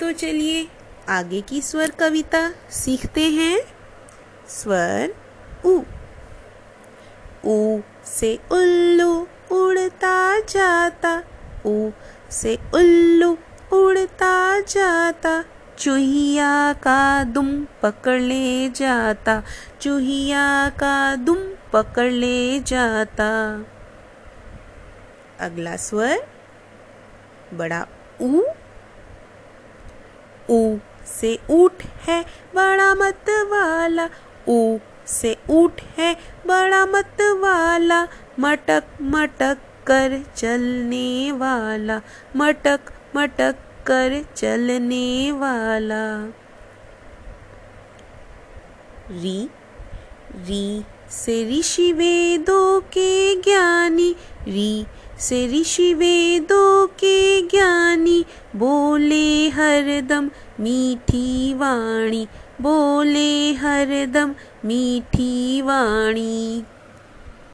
तो चलिए आगे की स्वर कविता सीखते हैं। स्वर उ। ऊ से उल्लू उड़ता जाता ऊ से उल्लू उड़ता जाता, चूहिया का दुम पकड़ ले जाता, चूहिया का दुम पकड़ ले जाता। अगला स्वर, बड़ा ऊ ऊ से ऊट है, बड़ा मत वाला। ऊ से ऊट है, बड़ा मत वाला। मटक मटक कर चलने वाला। मटक मटक कर चलने वाला। री री से ऋषि वेदों के ज्ञानी। री से ऋषि वेदों के ज्ञानी। बोले हरदम मीठी वाणी बोले हरदम मीठी वाणी।